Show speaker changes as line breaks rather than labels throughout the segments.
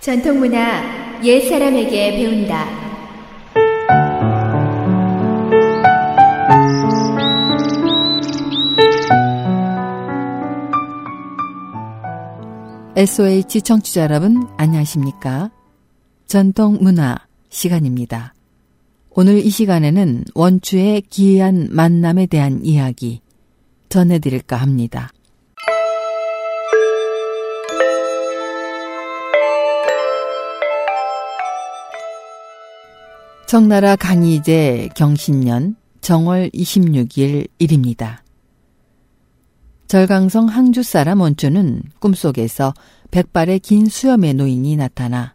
전통문화 옛 사람에게 배운다.
SOH 청취자 여러분 안녕하십니까? 전통문화 시간입니다. 오늘 이 시간에는 원추의 기이한 만남에 대한 이야기 전해드릴까 합니다. 청나라 강희제 경신년 정월 26일 일입니다. 절강성 항주 사람 원주는 꿈속에서 백발의 긴 수염의 노인이 나타나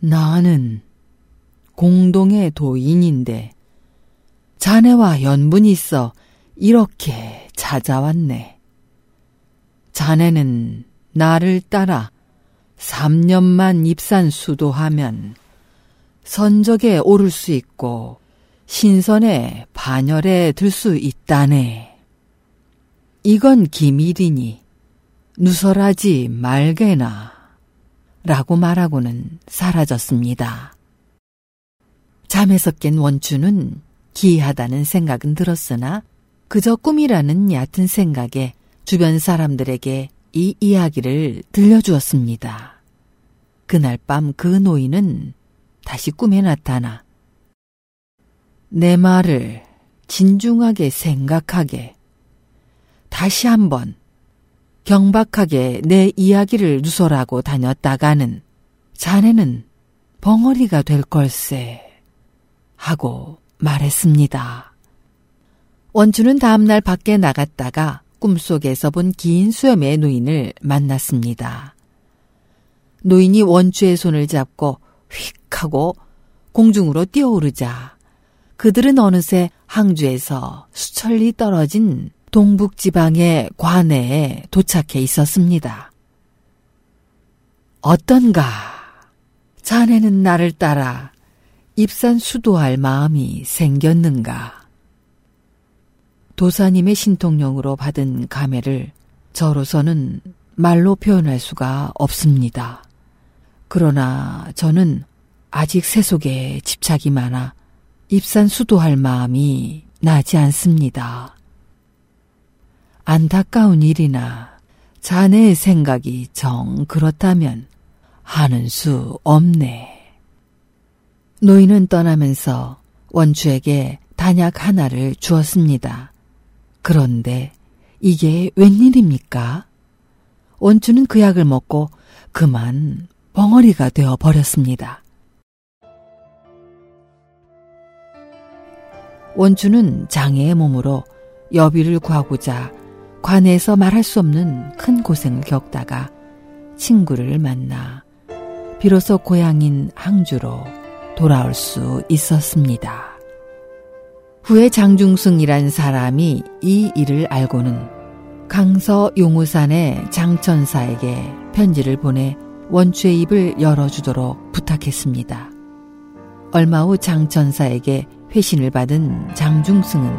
나는 공동의 도인인데 자네와 연분이 있어 이렇게 찾아왔네. 자네는 나를 따라 3년만 입산 수도하면 선적에 오를 수 있고 신선에 반열에 들 수 있다네. 이건 기밀이니 누설하지 말게나 라고 말하고는 사라졌습니다. 잠에서 깬 원주는 기이하다는 생각은 들었으나 그저 꿈이라는 얕은 생각에 주변 사람들에게 이 이야기를 들려주었습니다. 그날 밤 그 노인은 다시 꿈에 나타나 내 말을 진중하게 생각하게 다시 한번 경박하게 내 이야기를 누설하고 다녔다가는 자네는 벙어리가 될 걸세 하고 말했습니다. 원주는 다음날 밖에 나갔다가 꿈속에서 본 긴 수염의 노인을 만났습니다. 노인이 원주의 손을 잡고 휙 하고 공중으로 뛰어오르자 그들은 어느새 항주에서 수천리 떨어진 동북지방의 관내에 도착해 있었습니다. 어떤가? 자네는 나를 따라 입산 수도할 마음이 생겼는가? 도사님의 신통령으로 받은 감회를 저로서는 말로 표현할 수가 없습니다. 그러나 저는 아직 세속에 집착이 많아 입산 수도할 마음이 나지 않습니다. 안타까운 일이나 자네의 생각이 정 그렇다면 하는 수 없네. 노인은 떠나면서 원주에게 단약 하나를 주었습니다. 그런데 이게 웬일입니까? 원주는 그 약을 먹고 그만 벙어리가 되어 버렸습니다. 원주는 장애의 몸으로 여비를 구하고자 관에서 말할 수 없는 큰 고생을 겪다가 친구를 만나 비로소 고향인 항주로 돌아올 수 있었습니다. 후에 장중승이란 사람이 이 일을 알고는 강서 용우산의 장천사에게 편지를 보내 원추의 입을 열어주도록 부탁했습니다. 얼마 후 장천사에게 회신을 받은 장중승은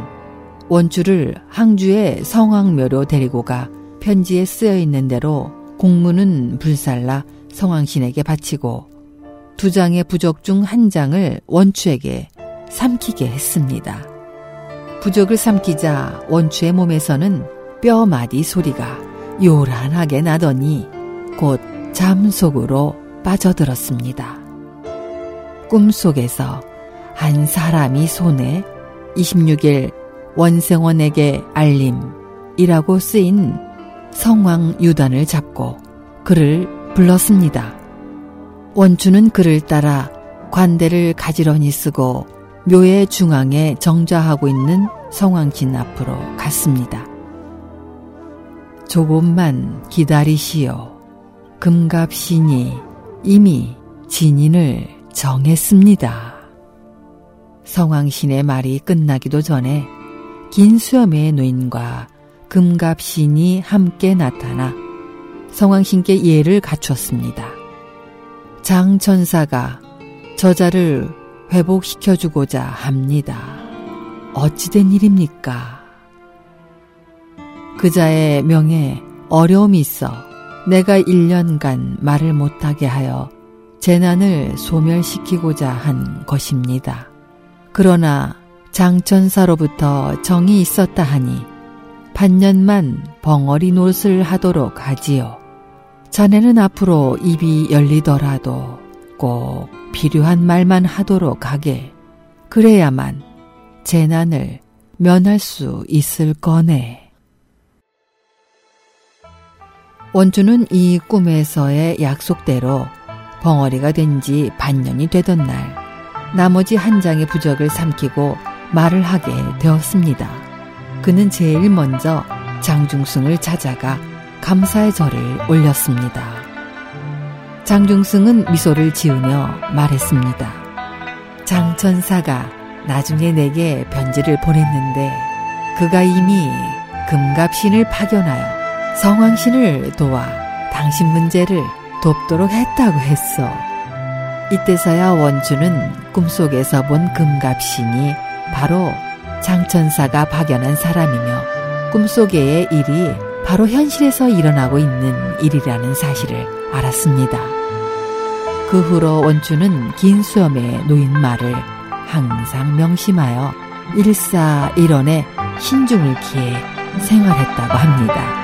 원주를 항주의 성황묘로 데리고 가 편지에 쓰여 있는 대로 공문은 불살라 성황신에게 바치고 두 장의 부적 중 한 장을 원추에게 삼키게 했습니다. 부적을 삼키자 원추의 몸에서는 뼈 마디 소리가 요란하게 나더니 곧 잠속으로 빠져들었습니다. 꿈속에서 한 사람이 손에 26일 원생원에게 알림이라고 쓰인 성왕 유단을 잡고 그를 불렀습니다. 원주는 그를 따라 관대를 가지런히 쓰고 묘의 중앙에 정좌하고 있는 성왕진 앞으로 갔습니다. 조금만 기다리시오. 금갑신이 이미 진인을 정했습니다. 성왕신의 말이 끝나기도 전에 긴 수염의 노인과 금갑신이 함께 나타나 성왕신께 예를 갖추었습니다. 장천사가 저자를 회복시켜주고자 합니다. 어찌된 일입니까? 그자의 명에 어려움이 있어 내가 1년간 말을 못하게 하여 재난을 소멸시키고자 한 것입니다. 그러나 장천사로부터 정이 있었다 하니 반년만 벙어리 노릇을 하도록 하지요. 자네는 앞으로 입이 열리더라도 꼭 필요한 말만 하도록 하게. 그래야만 재난을 면할 수 있을 거네. 원주는 이 꿈에서의 약속대로 벙어리가 된 지 반년이 되던 날, 나머지 한 장의 부적을 삼키고 말을 하게 되었습니다. 그는 제일 먼저 장중승을 찾아가 감사의 절을 올렸습니다. 장중승은 미소를 지으며 말했습니다. 장천사가 나중에 내게 편지를 보냈는데 그가 이미 금갑신을 파견하여 성왕신을 도와 당신 문제를 돕도록 했다고 했어. 이때서야 원주는 꿈속에서 본 금갑신이 바로 장천사가 파견한 사람이며 꿈속의 일이 바로 현실에서 일어나고 있는 일이라는 사실을 알았습니다. 그 후로 원주는 긴 수염에 놓인 말을 항상 명심하여 일사일원에 신중을 기해 생활했다고 합니다.